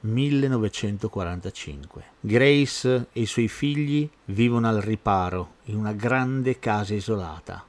1945. Grace e i suoi figli vivono al riparo in una grande casa isolata.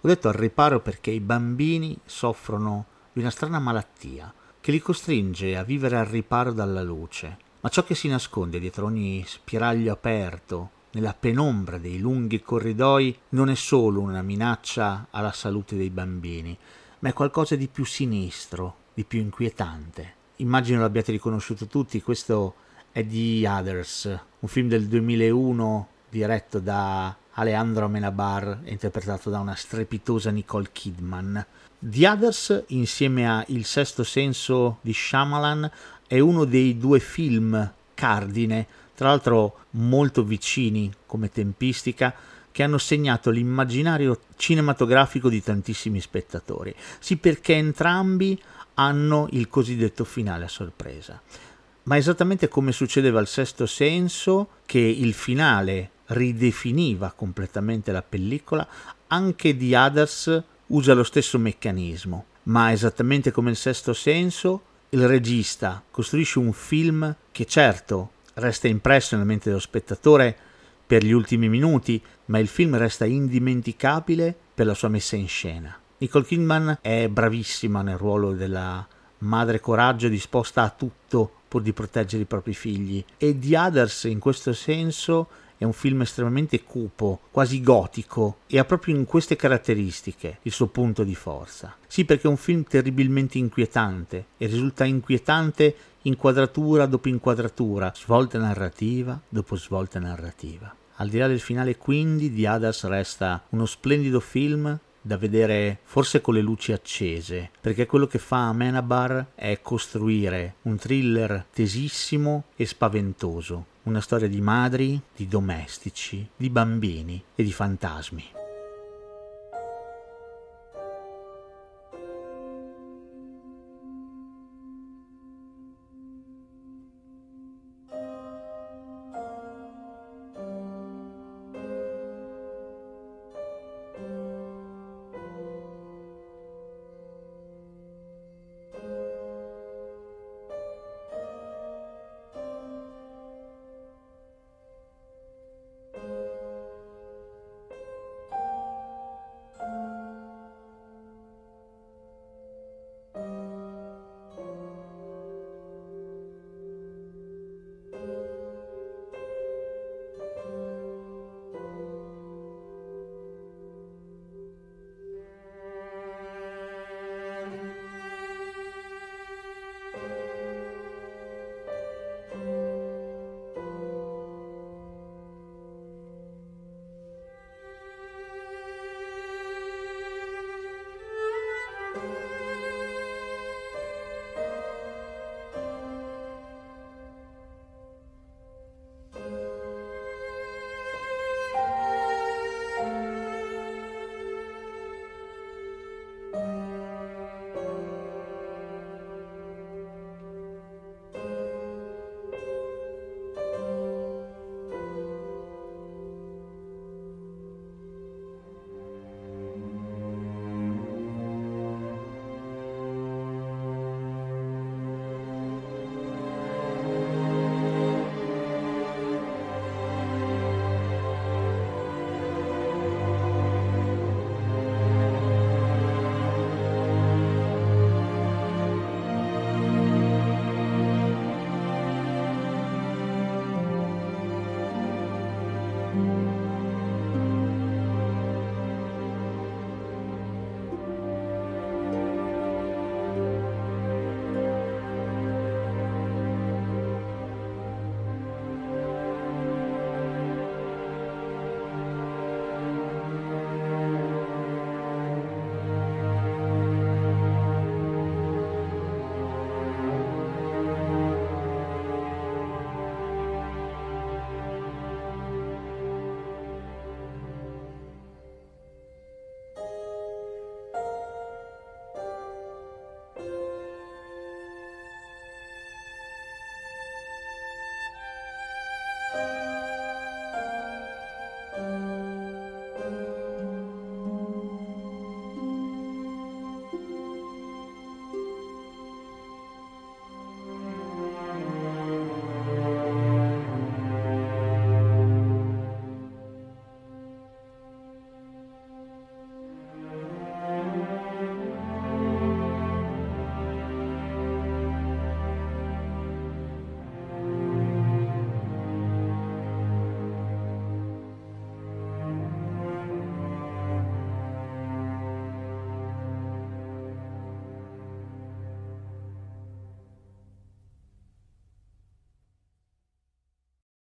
Ho detto al riparo perché i bambini soffrono di una strana malattia che li costringe a vivere al riparo dalla luce. Ma ciò che si nasconde dietro ogni spiraglio aperto, nella penombra dei lunghi corridoi, non è solo una minaccia alla salute dei bambini, ma è qualcosa di più sinistro, di più inquietante. Immagino l'abbiate riconosciuto tutti, questo è The Others, un film del 2001 diretto da Alejandro Amenabar e interpretato da una strepitosa Nicole Kidman. The Others, insieme a Il sesto senso di Shyamalan, è uno dei due film cardine, tra l'altro molto vicini come tempistica, che hanno segnato l'immaginario cinematografico di tantissimi spettatori. Sì, perché entrambi hanno il cosiddetto finale a sorpresa. Ma esattamente come succedeva al sesto senso, che il finale ridefiniva completamente la pellicola, anche The Others usa lo stesso meccanismo. Ma esattamente come il sesto senso, il regista costruisce un film che certo resta impresso nella mente dello spettatore per gli ultimi minuti, ma il film resta indimenticabile per la sua messa in scena. Nicole Kidman è bravissima nel ruolo della madre coraggio disposta a tutto pur di proteggere i propri figli e The Others in questo senso è un film estremamente cupo, quasi gotico e ha proprio in queste caratteristiche il suo punto di forza. Sì, perché è un film terribilmente inquietante e risulta inquietante inquadratura dopo inquadratura, svolta narrativa dopo svolta narrativa. Al di là del finale quindi The Others resta uno splendido film da vedere forse con le luci accese, perché quello che fa Amenabar è costruire un thriller tesissimo e spaventoso, una storia di madri, di domestici, di bambini e di fantasmi.